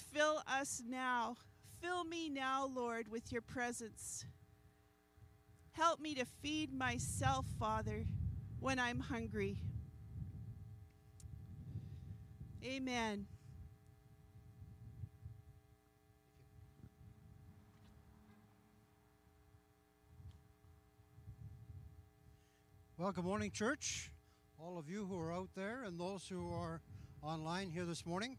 fill us now. Fill me now, Lord, with your presence. Help me to feed myself, Father, when I'm hungry. Amen. Well, good morning, church. All of you who are out there and those who are online here this morning.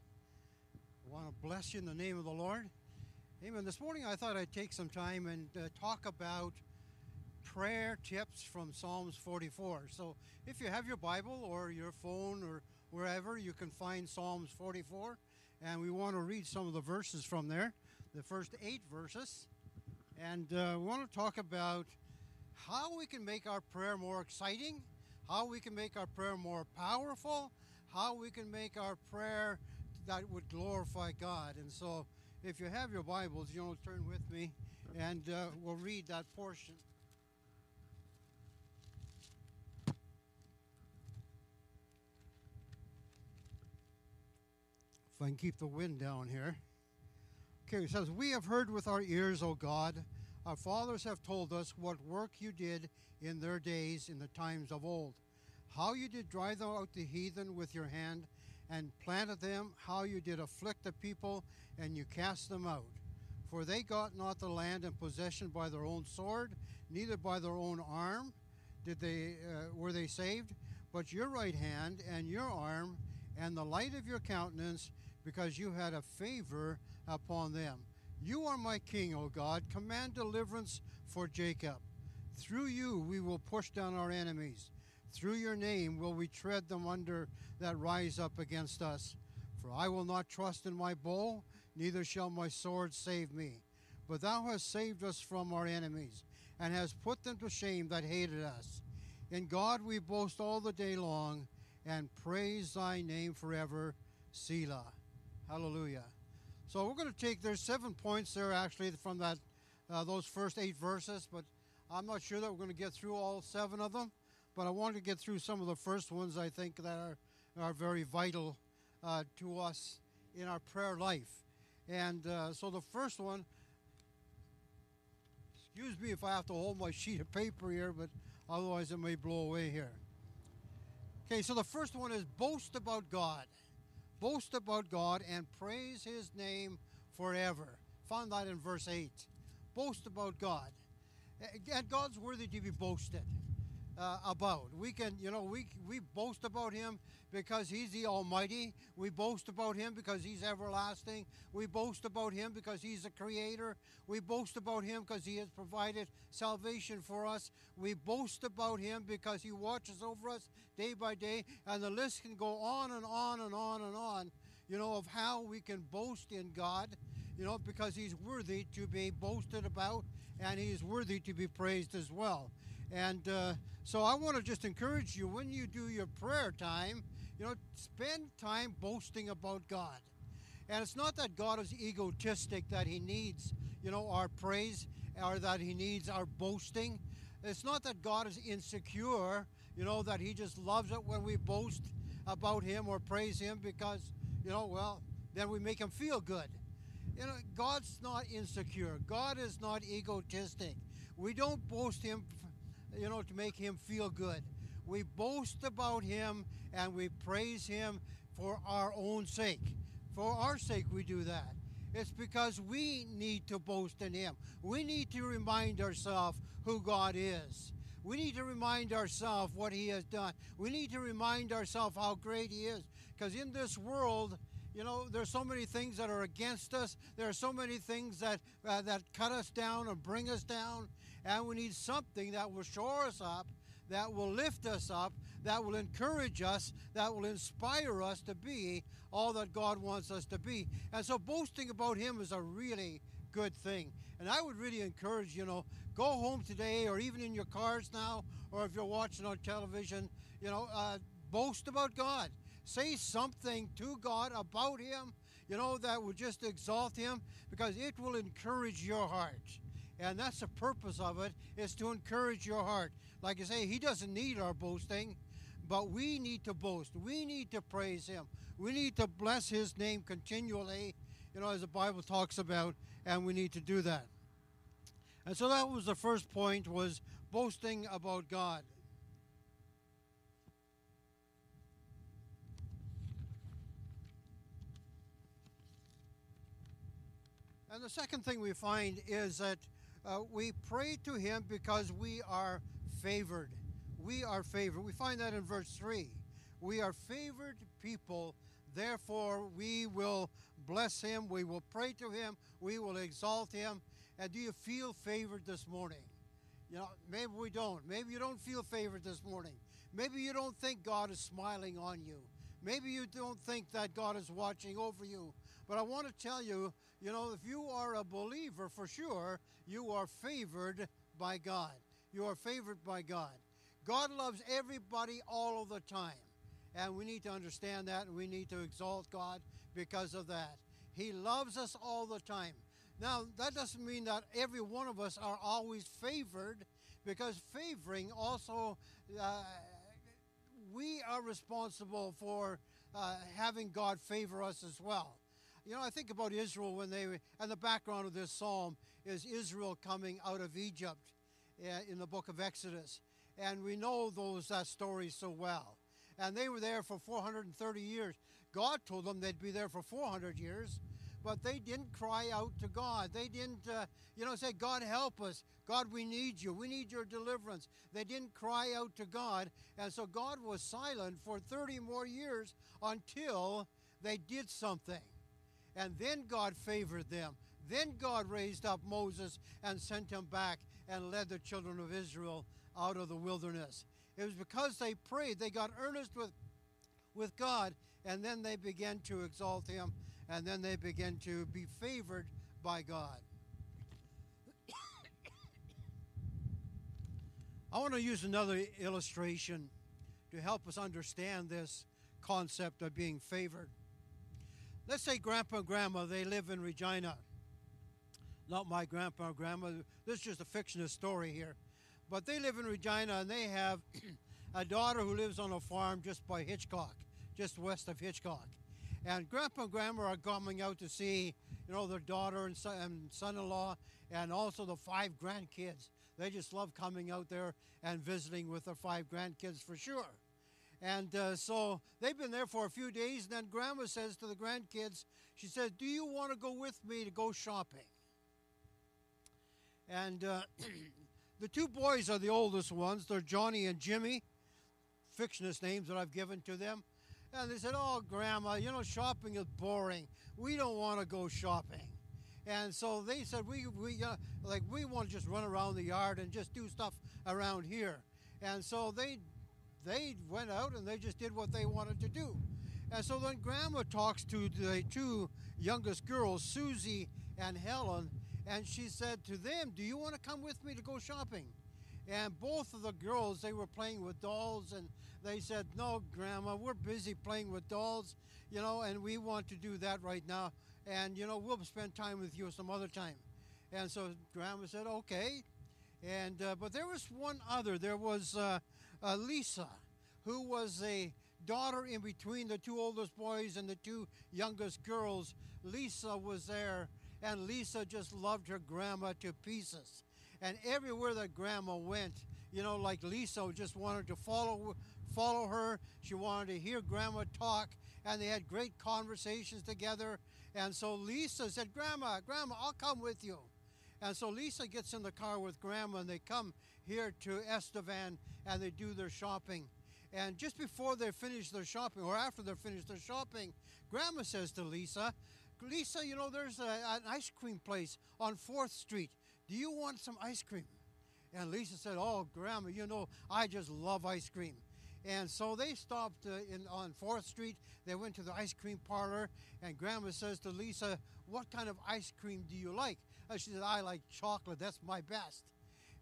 I want to bless you in the name of the Lord. Amen. This morning I thought I'd take some time and uh, talk about prayer tips from Psalms 44. So if you have your Bible or your phone or wherever, you can find Psalms 44. And we want to read some of the verses from there, the first eight verses. And uh, we want to talk about how we can make our prayer more exciting, how we can make our prayer more powerful, how we can make our prayer that would glorify God. And so, if you have your Bibles, you know, turn with me and uh, we'll read that portion. If I can keep the wind down here. Okay, it says, We have heard with our ears, O God our fathers have told us what work you did in their days in the times of old, how you did drive out the heathen with your hand and planted them, how you did afflict the people and you cast them out. For they got not the land in possession by their own sword, neither by their own arm did they uh, were they saved, but your right hand and your arm and the light of your countenance, because you had a favor upon them. You are my king, O God. Command deliverance for Jacob. Through you we will push down our enemies. Through your name will we tread them under that rise up against us. For I will not trust in my bow, neither shall my sword save me. But thou hast saved us from our enemies, and hast put them to shame that hated us. In God we boast all the day long, and praise thy name forever. Selah. Hallelujah. So we're going to take there's seven points there actually from that uh, those first eight verses, but I'm not sure that we're going to get through all seven of them. But I want to get through some of the first ones I think that are are very vital uh, to us in our prayer life. And uh, so the first one, excuse me if I have to hold my sheet of paper here, but otherwise it may blow away here. Okay, so the first one is boast about God boast about God and praise his name forever. Found that in verse 8. Boast about God. And God's worthy to be boasted uh, about. We can, you know, we, we boast about him because he's the Almighty. We boast about him because he's everlasting. We boast about him because he's the creator. We boast about him because he has provided salvation for us. We boast about him because he watches over us day by day. And the list can go on and on and on and on, you know, of how we can boast in God, you know, because he's worthy to be boasted about and he's worthy to be praised as well. And uh, so I want to just encourage you when you do your prayer time, you know, spend time boasting about God. And it's not that God is egotistic, that he needs, you know, our praise or that he needs our boasting. It's not that God is insecure, you know, that he just loves it when we boast about him or praise him because, you know, well, then we make him feel good. You know, God's not insecure. God is not egotistic. We don't boast him you know, to make him feel good. We boast about him and we praise him for our own sake. For our sake, we do that. It's because we need to boast in him. We need to remind ourselves who God is. We need to remind ourselves what he has done. We need to remind ourselves how great he is. Because in this world, you know, there's so many things that are against us. There are so many things that uh, that cut us down and bring us down. And we need something that will shore us up, that will lift us up, that will encourage us, that will inspire us to be all that God wants us to be. And so boasting about Him is a really good thing. And I would really encourage, you know, go home today or even in your cars now, or if you're watching on television, you know, uh, boast about God. Say something to God about Him, you know, that will just exalt Him because it will encourage your heart. And that's the purpose of it, is to encourage your heart. Like I say, he doesn't need our boasting, but we need to boast. We need to praise him. We need to bless his name continually, you know, as the Bible talks about, and we need to do that. And so that was the first point was boasting about God. And the second thing we find is that uh, we pray to Him because we are favored. We are favored. We find that in verse 3. We are favored people, therefore we will bless Him, we will pray to Him, we will exalt Him. And do you feel favored this morning? You know, maybe we don't. Maybe you don't feel favored this morning. Maybe you don't think God is smiling on you. Maybe you don't think that God is watching over you. But I want to tell you, you know, if you are a believer for sure, you are favored by God. You are favored by God. God loves everybody all of the time. And we need to understand that and we need to exalt God because of that. He loves us all the time. Now, that doesn't mean that every one of us are always favored because favoring also, uh, we are responsible for uh, having God favor us as well. You know, I think about Israel when they, and the background of this psalm is Israel coming out of Egypt uh, in the book of Exodus. And we know those stories so well. And they were there for 430 years. God told them they'd be there for 400 years, but they didn't cry out to God. They didn't, uh, you know, say, God, help us. God, we need you. We need your deliverance. They didn't cry out to God. And so God was silent for 30 more years until they did something. And then God favored them. Then God raised up Moses and sent him back and led the children of Israel out of the wilderness. It was because they prayed, they got earnest with, with God, and then they began to exalt him, and then they began to be favored by God. I want to use another illustration to help us understand this concept of being favored. Let's say grandpa and grandma, they live in Regina. Not my grandpa and grandma. This is just a fictional story here. But they live in Regina and they have a daughter who lives on a farm just by Hitchcock, just west of Hitchcock. And grandpa and grandma are coming out to see, you know, their daughter and son-in-law and also the five grandkids. They just love coming out there and visiting with their five grandkids for sure. And uh, so they've been there for a few days, and then Grandma says to the grandkids, she says, Do you want to go with me to go shopping? And uh, the two boys are the oldest ones. They're Johnny and Jimmy, fictitious names that I've given to them. And they said, Oh, Grandma, you know, shopping is boring. We don't want to go shopping. And so they said, We, we uh, like, we want to just run around the yard and just do stuff around here. And so they they went out and they just did what they wanted to do. And so then Grandma talks to the two youngest girls, Susie and Helen, and she said to them, Do you want to come with me to go shopping? And both of the girls, they were playing with dolls, and they said, No, Grandma, we're busy playing with dolls, you know, and we want to do that right now. And, you know, we'll spend time with you some other time. And so Grandma said, Okay. And, uh, but there was one other. There was, uh, uh, Lisa, who was a daughter in between the two oldest boys and the two youngest girls. Lisa was there, and Lisa just loved her grandma to pieces. And everywhere that grandma went, you know, like Lisa just wanted to follow follow her. She wanted to hear grandma talk, and they had great conversations together. And so Lisa said, "Grandma, grandma, I'll come with you." And so Lisa gets in the car with grandma, and they come here to Estevan and they do their shopping. And just before they finish their shopping, or after they finish their shopping, Grandma says to Lisa, Lisa, you know, there's a, an ice cream place on 4th Street. Do you want some ice cream? And Lisa said, Oh, Grandma, you know, I just love ice cream. And so they stopped uh, in on 4th Street. They went to the ice cream parlor, and Grandma says to Lisa, What kind of ice cream do you like? And she said, I like chocolate. That's my best.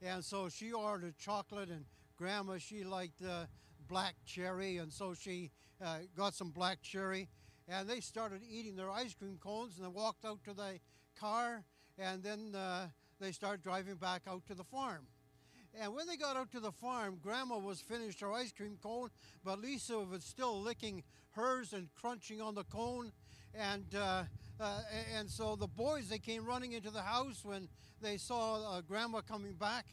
And so she ordered chocolate, and Grandma, she liked uh, black cherry, and so she uh, got some black cherry. And they started eating their ice cream cones, and they walked out to the car, and then uh, they started driving back out to the farm. And when they got out to the farm, Grandma was finished her ice cream cone, but Lisa was still licking hers and crunching on the cone. And uh, uh, and so the boys they came running into the house when they saw uh, Grandma coming back,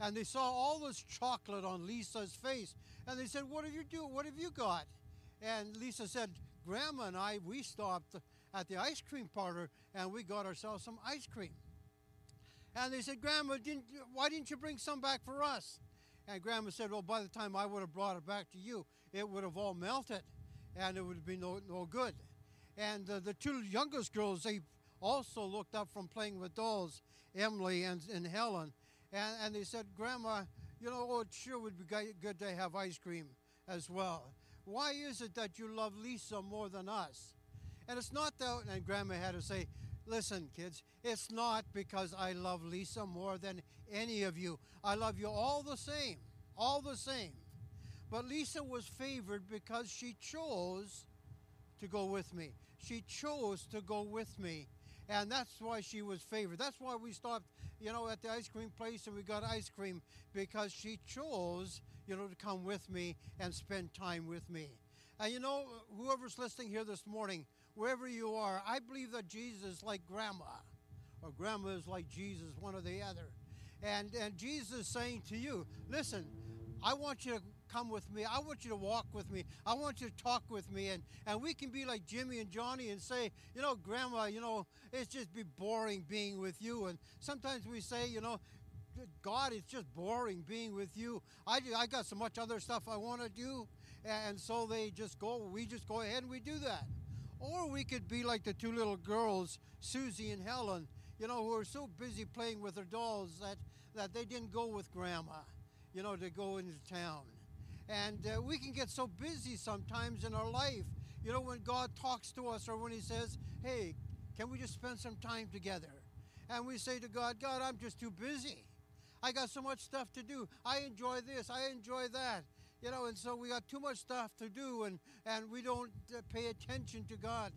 and they saw all this chocolate on Lisa's face, and they said, "What have you do? What have you got?" And Lisa said, "Grandma and I we stopped at the ice cream parlor and we got ourselves some ice cream." And they said, "Grandma, didn't why didn't you bring some back for us?" And Grandma said, "Well, by the time I would have brought it back to you, it would have all melted, and it would have been no no good." And uh, the two youngest girls, they also looked up from playing with dolls, Emily and, and Helen, and, and they said, Grandma, you know, oh, it sure would be good to have ice cream as well. Why is it that you love Lisa more than us? And it's not that, and Grandma had to say, Listen, kids, it's not because I love Lisa more than any of you. I love you all the same, all the same. But Lisa was favored because she chose to go with me. She chose to go with me. And that's why she was favored. That's why we stopped, you know, at the ice cream place and we got ice cream because she chose, you know, to come with me and spend time with me. And you know, whoever's listening here this morning, wherever you are, I believe that Jesus is like grandma, or grandma is like Jesus, one or the other. And and Jesus is saying to you, listen, I want you to come with me. I want you to walk with me. I want you to talk with me. And, and we can be like Jimmy and Johnny and say, you know, Grandma, you know, it's just be boring being with you. And sometimes we say, you know, God, it's just boring being with you. I, I got so much other stuff I want to do. And so they just go, we just go ahead and we do that. Or we could be like the two little girls, Susie and Helen, you know, who are so busy playing with their dolls that, that they didn't go with Grandma, you know, to go into town. And uh, we can get so busy sometimes in our life. You know, when God talks to us or when He says, hey, can we just spend some time together? And we say to God, God, I'm just too busy. I got so much stuff to do. I enjoy this, I enjoy that. You know, and so we got too much stuff to do and, and we don't uh, pay attention to God.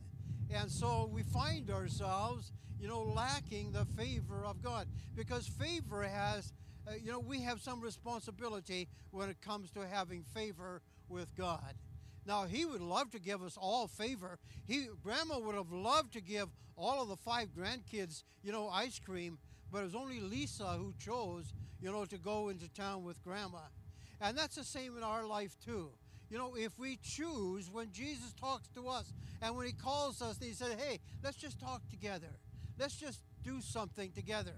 And so we find ourselves, you know, lacking the favor of God because favor has uh, you know, we have some responsibility when it comes to having favor with God. Now, He would love to give us all favor. He, Grandma would have loved to give all of the five grandkids, you know, ice cream, but it was only Lisa who chose, you know, to go into town with Grandma. And that's the same in our life, too. You know, if we choose, when Jesus talks to us and when He calls us, He said, hey, let's just talk together. Let's just do something together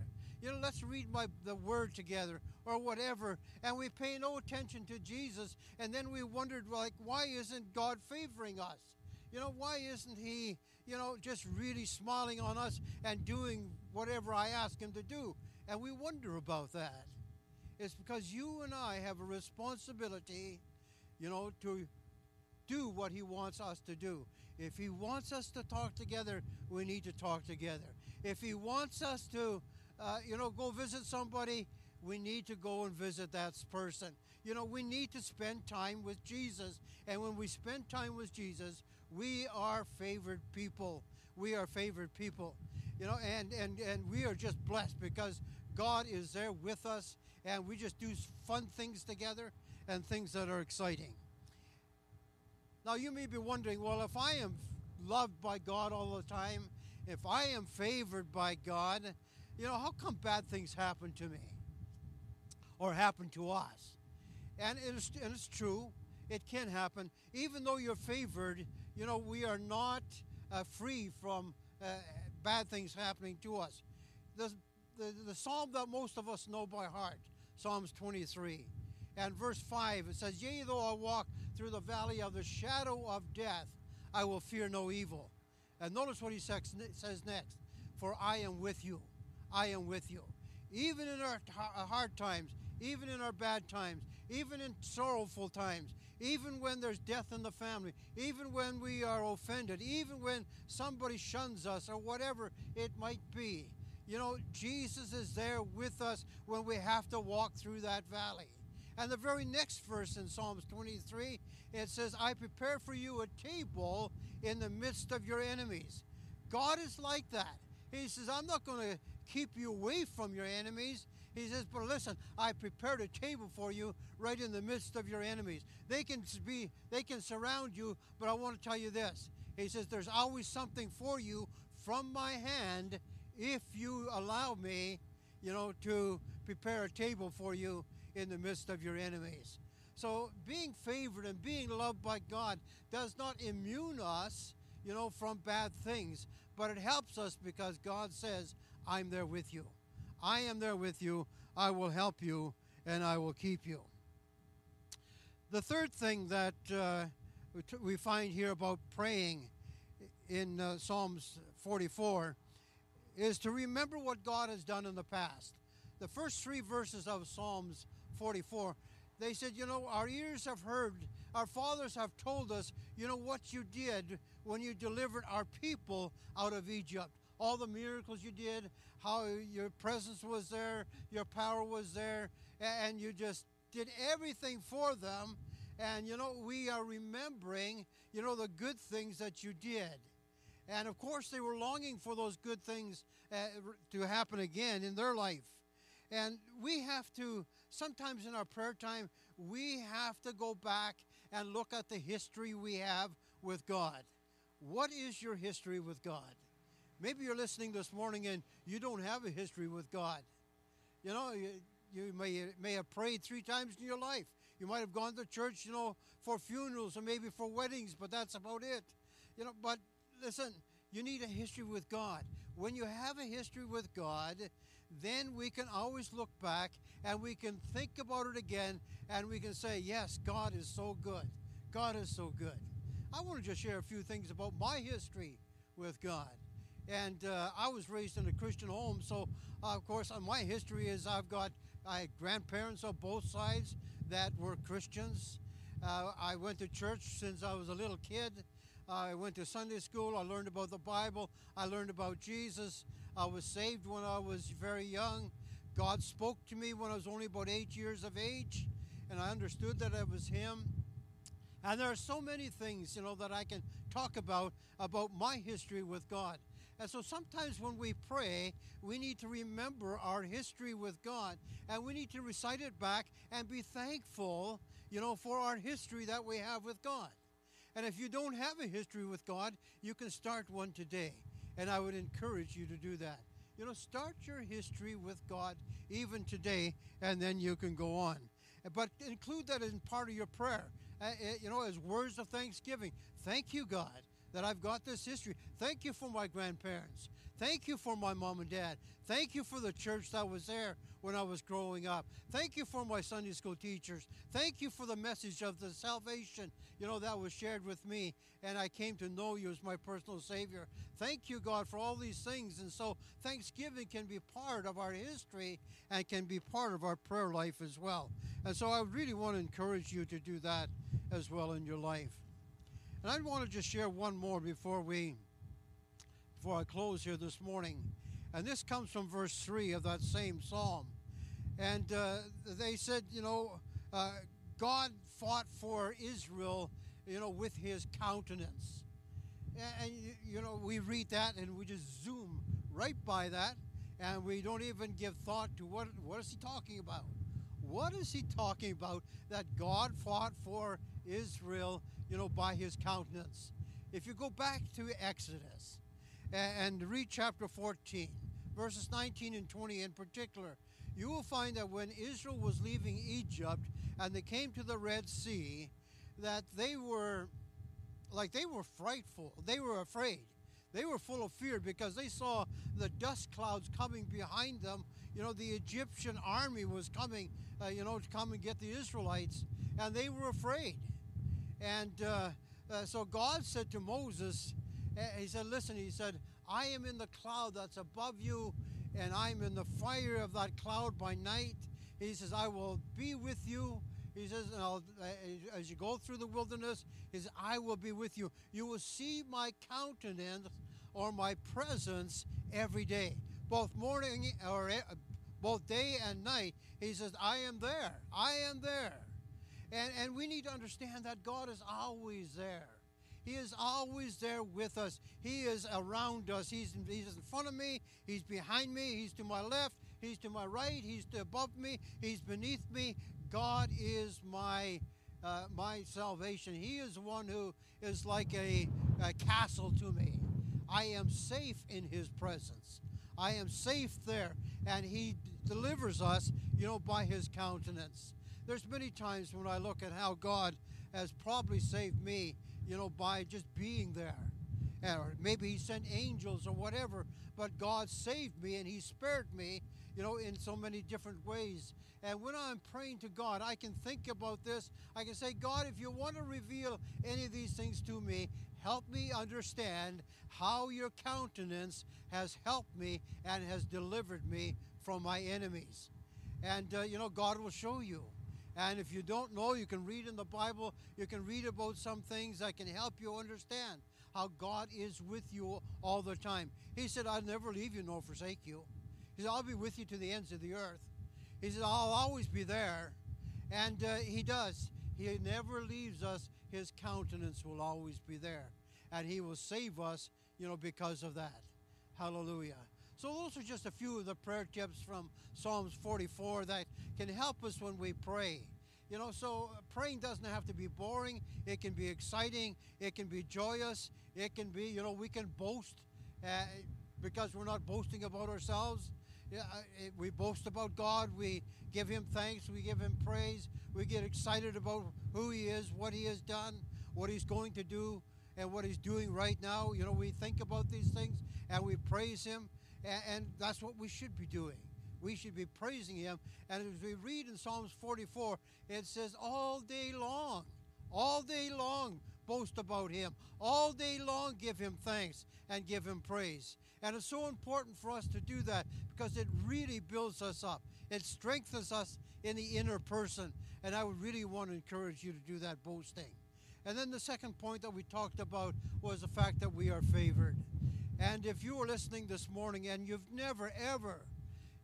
you know, let's read my the word together or whatever, and we pay no attention to Jesus, and then we wondered like, why isn't God favoring us? You know, why isn't He, you know, just really smiling on us and doing whatever I ask Him to do? And we wonder about that. It's because you and I have a responsibility, you know, to do what He wants us to do. If He wants us to talk together, we need to talk together. If He wants us to uh, you know, go visit somebody, we need to go and visit that person. You know, we need to spend time with Jesus. And when we spend time with Jesus, we are favored people. We are favored people. You know, and, and, and we are just blessed because God is there with us and we just do fun things together and things that are exciting. Now, you may be wondering well, if I am loved by God all the time, if I am favored by God, you know, how come bad things happen to me or happen to us? And it's, and it's true, it can happen. Even though you're favored, you know, we are not uh, free from uh, bad things happening to us. The, the, the psalm that most of us know by heart, Psalms 23, and verse 5, it says, Yea, though I walk through the valley of the shadow of death, I will fear no evil. And notice what he says next, for I am with you. I am with you. Even in our uh, hard times, even in our bad times, even in sorrowful times, even when there's death in the family, even when we are offended, even when somebody shuns us or whatever it might be. You know, Jesus is there with us when we have to walk through that valley. And the very next verse in Psalms 23, it says, I prepare for you a table in the midst of your enemies. God is like that. He says, I'm not going to keep you away from your enemies. He says, but listen, I prepared a table for you right in the midst of your enemies. They can be, they can surround you, but I want to tell you this. He says, There's always something for you from my hand if you allow me, you know, to prepare a table for you in the midst of your enemies. So being favored and being loved by God does not immune us, you know, from bad things, but it helps us because God says, I'm there with you. I am there with you. I will help you and I will keep you. The third thing that uh, we find here about praying in uh, Psalms 44 is to remember what God has done in the past. The first three verses of Psalms 44, they said, You know, our ears have heard, our fathers have told us, you know, what you did when you delivered our people out of Egypt. All the miracles you did, how your presence was there, your power was there, and you just did everything for them. And, you know, we are remembering, you know, the good things that you did. And of course, they were longing for those good things uh, to happen again in their life. And we have to, sometimes in our prayer time, we have to go back and look at the history we have with God. What is your history with God? Maybe you're listening this morning and you don't have a history with God. You know, you, you may, may have prayed three times in your life. You might have gone to church, you know, for funerals or maybe for weddings, but that's about it. You know, but listen, you need a history with God. When you have a history with God, then we can always look back and we can think about it again and we can say, yes, God is so good. God is so good. I want to just share a few things about my history with God. And uh, I was raised in a Christian home, so uh, of course, uh, my history is I've got I grandparents on both sides that were Christians. Uh, I went to church since I was a little kid. I went to Sunday school. I learned about the Bible. I learned about Jesus. I was saved when I was very young. God spoke to me when I was only about eight years of age, and I understood that it was Him. And there are so many things, you know, that I can talk about about my history with God. And so sometimes when we pray, we need to remember our history with God and we need to recite it back and be thankful, you know, for our history that we have with God. And if you don't have a history with God, you can start one today. And I would encourage you to do that. You know, start your history with God even today, and then you can go on. But include that in part of your prayer, uh, uh, you know, as words of thanksgiving. Thank you, God, that I've got this history. Thank you for my grandparents. Thank you for my mom and dad. Thank you for the church that was there when I was growing up. Thank you for my Sunday school teachers. Thank you for the message of the salvation, you know, that was shared with me and I came to know you as my personal Savior. Thank you, God, for all these things. And so Thanksgiving can be part of our history and can be part of our prayer life as well. And so I really want to encourage you to do that as well in your life. And I want to just share one more before we before I close here this morning. And this comes from verse 3 of that same psalm. And uh, they said, you know, uh, God fought for Israel, you know, with his countenance. And, and, you know, we read that and we just zoom right by that and we don't even give thought to what, what is he talking about? What is he talking about that God fought for Israel, you know, by his countenance? If you go back to Exodus, and read chapter 14, verses 19 and 20 in particular, you will find that when Israel was leaving Egypt and they came to the Red Sea, that they were like they were frightful. They were afraid. They were full of fear because they saw the dust clouds coming behind them. You know, the Egyptian army was coming, uh, you know, to come and get the Israelites, and they were afraid. And uh, uh, so God said to Moses, he said, Listen, he said, I am in the cloud that's above you, and I'm in the fire of that cloud by night. He says, I will be with you. He says, uh, as you go through the wilderness, he says, I will be with you. You will see my countenance or my presence every day, both morning or uh, both day and night. He says, I am there. I am there. And, and we need to understand that God is always there. He is always there with us. He is around us. He's in, he's in front of me. He's behind me. He's to my left. He's to my right. He's above me. He's beneath me. God is my uh, my salvation. He is one who is like a uh, castle to me. I am safe in His presence. I am safe there, and He delivers us, you know, by His countenance. There's many times when I look at how God has probably saved me, you know, by just being there. Or maybe He sent angels or whatever, but God saved me and He spared me, you know, in so many different ways. And when I'm praying to God, I can think about this. I can say, God, if you want to reveal any of these things to me, help me understand how your countenance has helped me and has delivered me from my enemies. And, uh, you know, God will show you. And if you don't know, you can read in the Bible, you can read about some things that can help you understand how God is with you all the time. He said, I'll never leave you nor forsake you. He said, I'll be with you to the ends of the earth. He said, I'll always be there. And uh, He does. He never leaves us. His countenance will always be there. And He will save us, you know, because of that. Hallelujah. So, those are just a few of the prayer tips from Psalms 44 that can help us when we pray. You know, so uh, praying doesn't have to be boring. It can be exciting. It can be joyous. It can be, you know, we can boast uh, because we're not boasting about ourselves. Uh, we boast about God. We give Him thanks. We give Him praise. We get excited about who He is, what He has done, what He's going to do, and what He's doing right now. You know, we think about these things and we praise Him, and, and that's what we should be doing. We should be praising Him. And as we read in Psalms 44, it says, All day long, all day long, boast about Him. All day long, give Him thanks and give Him praise. And it's so important for us to do that because it really builds us up. It strengthens us in the inner person. And I would really want to encourage you to do that boasting. And then the second point that we talked about was the fact that we are favored. And if you were listening this morning and you've never, ever,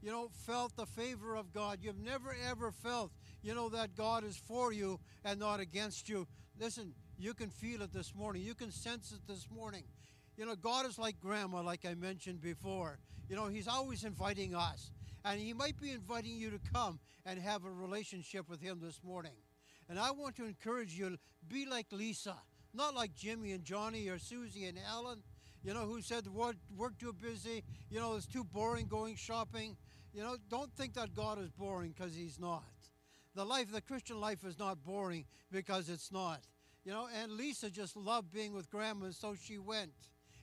you know, felt the favor of God, you've never, ever felt, you know, that God is for you and not against you, listen, you can feel it this morning. You can sense it this morning. You know, God is like grandma, like I mentioned before. You know, He's always inviting us. And He might be inviting you to come and have a relationship with Him this morning. And I want to encourage you to be like Lisa, not like Jimmy and Johnny or Susie and Ellen, you know, who said, work, work too busy, you know, it's too boring going shopping. You know, don't think that God is boring because He's not. The life, the Christian life is not boring because it's not. You know, and Lisa just loved being with Grandma, so she went.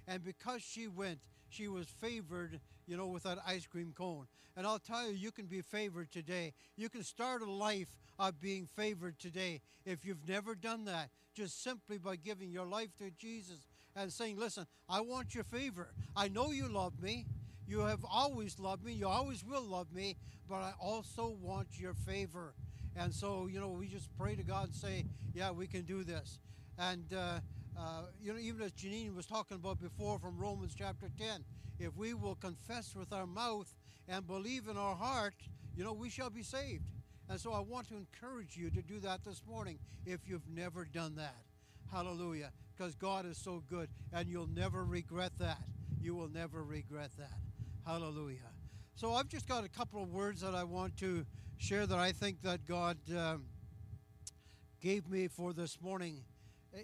And because she went, she was favored, you know, with that ice cream cone. And I'll tell you, you can be favored today. You can start a life of being favored today if you've never done that, just simply by giving your life to Jesus and saying, Listen, I want your favor. I know you love me. You have always loved me. You always will love me, but I also want your favor. And so, you know, we just pray to God and say, Yeah, we can do this. And, uh, uh, you know, even as Janine was talking about before from Romans chapter 10, if we will confess with our mouth and believe in our heart, you know, we shall be saved. And so I want to encourage you to do that this morning if you've never done that. Hallelujah. Because God is so good and you'll never regret that. You will never regret that. Hallelujah. So I've just got a couple of words that I want to share that I think that God um, gave me for this morning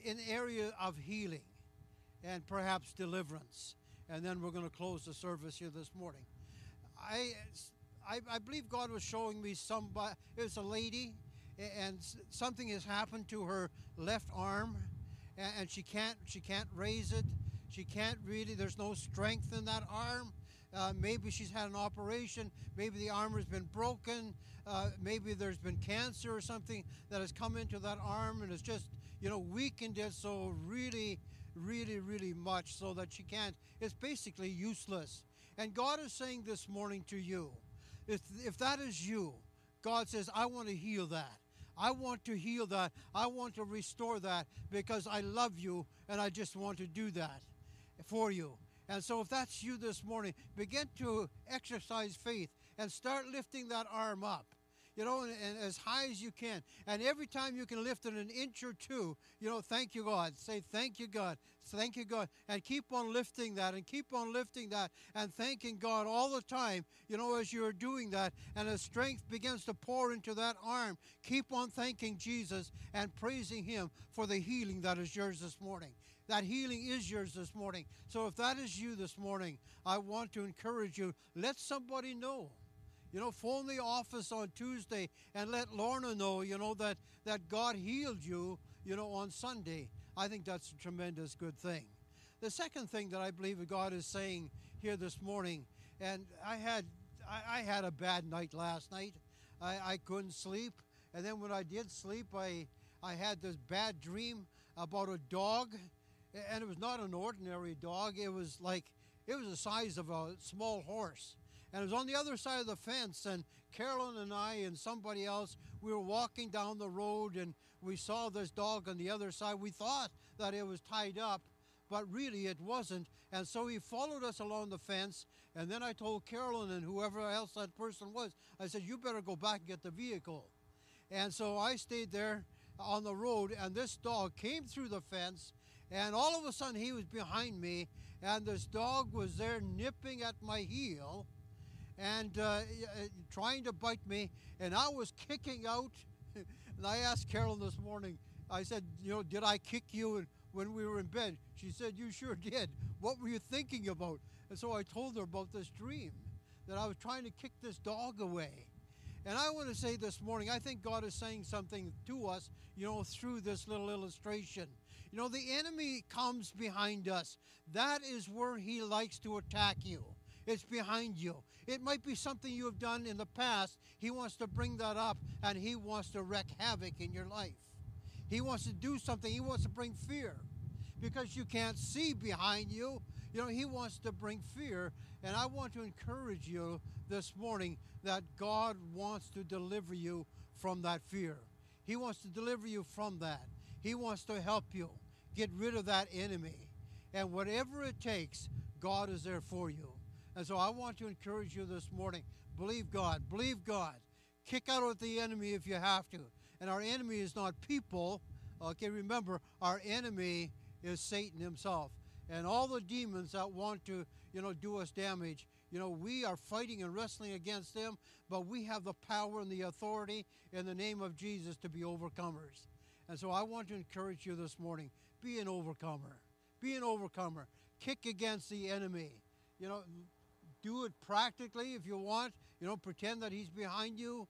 in area of healing and perhaps deliverance. And then we're going to close the service here this morning. I, I, I believe God was showing me somebody, it was a lady, and something has happened to her left arm, and she can't, she can't raise it. She can't really, there's no strength in that arm. Uh, maybe she's had an operation. Maybe the arm has been broken. Uh, maybe there's been cancer or something that has come into that arm and it's just you know, weakened it so really, really, really much so that she can't. It's basically useless. And God is saying this morning to you, if, if that is you, God says, I want to heal that. I want to heal that. I want to restore that because I love you and I just want to do that for you. And so, if that's you this morning, begin to exercise faith and start lifting that arm up you know, and, and, as high as you can. And every time you can lift it an inch or two, you know, thank you, God. Say, thank you, God. Thank you, God. And keep on lifting that and keep on lifting that and thanking God all the time, you know, as you're doing that. And as strength begins to pour into that arm, keep on thanking Jesus and praising Him for the healing that is yours this morning. That healing is yours this morning. So if that is you this morning, I want to encourage you. Let somebody know. You know, phone the office on Tuesday and let Lorna know, you know, that, that God healed you, you know, on Sunday. I think that's a tremendous good thing. The second thing that I believe God is saying here this morning, and I had I, I had a bad night last night. I, I couldn't sleep. And then when I did sleep, I I had this bad dream about a dog, and it was not an ordinary dog. It was like it was the size of a small horse, and it was on the other side of the fence. And Carolyn and I and somebody else, we were walking down the road, and we saw this dog on the other side. We thought that it was tied up, but really it wasn't. And so he followed us along the fence. And then I told Carolyn and whoever else that person was, I said, You better go back and get the vehicle. And so I stayed there on the road, and this dog came through the fence, and all of a sudden he was behind me, and this dog was there nipping at my heel and uh, uh trying to bite me, and I was kicking out. and I asked Carolyn this morning, I said, You know, did I kick you when we were in bed? She said, You sure did. What were you thinking about? And so I told her about this dream that I was trying to kick this dog away. And I want to say this morning, I think God is saying something to us, you know, through this little illustration. You know, the enemy comes behind us. That is where he likes to attack you. It's behind you. It might be something you have done in the past. He wants to bring that up and he wants to wreak havoc in your life. He wants to do something. He wants to bring fear because you can't see behind you. You know, he wants to bring fear. And I want to encourage you this morning that God wants to deliver you from that fear. He wants to deliver you from that. He wants to help you get rid of that enemy. And whatever it takes, God is there for you. And so I want to encourage you this morning believe God, believe God. Kick out at the enemy if you have to. And our enemy is not people. Okay, remember, our enemy is Satan himself. And all the demons that want to, you know, do us damage. You know, we are fighting and wrestling against them, but we have the power and the authority in the name of Jesus to be overcomers. And so I want to encourage you this morning be an overcomer. Be an overcomer. Kick against the enemy. You know, do it practically if you want. You know, pretend that he's behind you,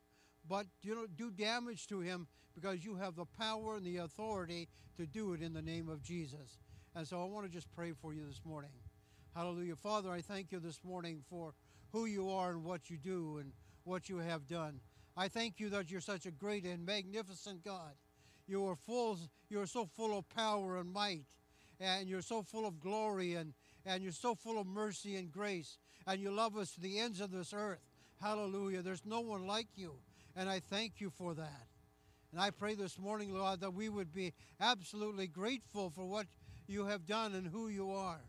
but you know, do damage to him because you have the power and the authority to do it in the name of Jesus. And so I want to just pray for you this morning. Hallelujah. Father, I thank you this morning for who you are and what you do and what you have done. I thank you that you're such a great and magnificent God. You are full you are so full of power and might and you're so full of glory and and you're so full of mercy and grace and you love us to the ends of this earth. Hallelujah. There's no one like you and I thank you for that. And I pray this morning, Lord, that we would be absolutely grateful for what you have done and who you are.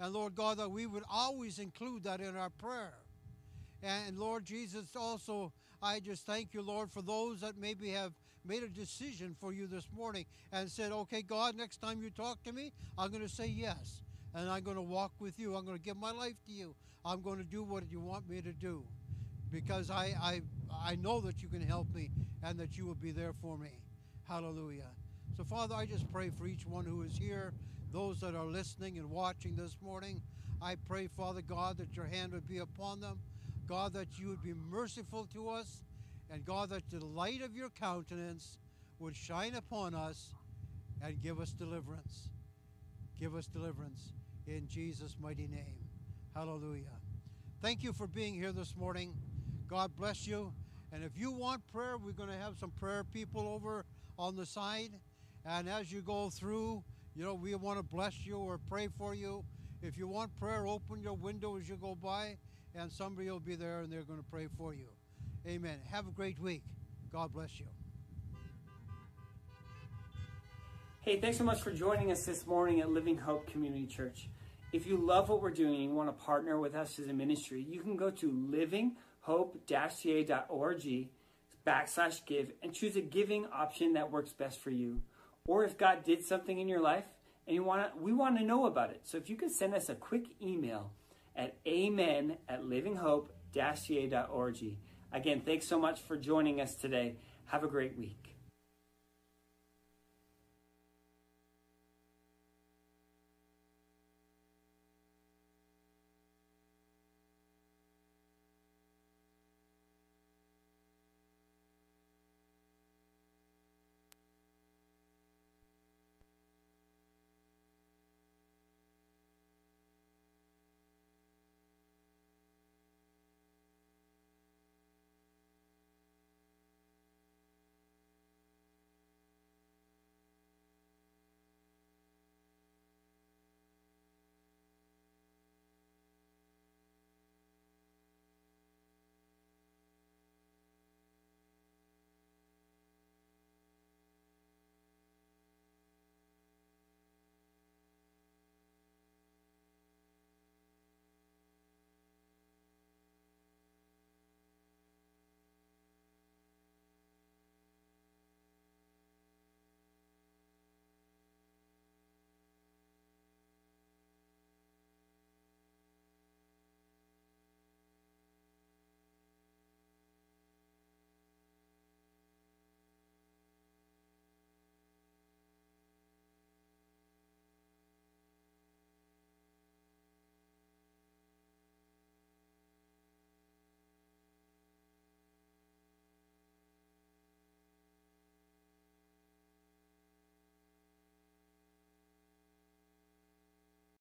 And Lord God, that we would always include that in our prayer. And Lord Jesus, also, I just thank you, Lord, for those that maybe have made a decision for you this morning and said, okay, God, next time you talk to me, I'm going to say yes. And I'm going to walk with you. I'm going to give my life to you. I'm going to do what you want me to do because I, I, I know that you can help me and that you will be there for me. Hallelujah. So, Father, I just pray for each one who is here those that are listening and watching this morning. I pray, Father God, that your hand would be upon them. God, that you would be merciful to us. And God, that the light of your countenance would shine upon us and give us deliverance. Give us deliverance in Jesus' mighty name. Hallelujah. Thank you for being here this morning. God bless you. And if you want prayer, we're going to have some prayer people over on the side. And as you go through, you know, we want to bless you or pray for you. If you want prayer, open your window as you go by, and somebody will be there and they're going to pray for you. Amen. Have a great week. God bless you. Hey, thanks so much for joining us this morning at Living Hope Community Church. If you love what we're doing and you want to partner with us as a ministry, you can go to livinghope-ca.org backslash give and choose a giving option that works best for you or if God did something in your life and you want to, we want to know about it. So if you could send us a quick email at amen at livinghope-ca.org. Again, thanks so much for joining us today. Have a great week.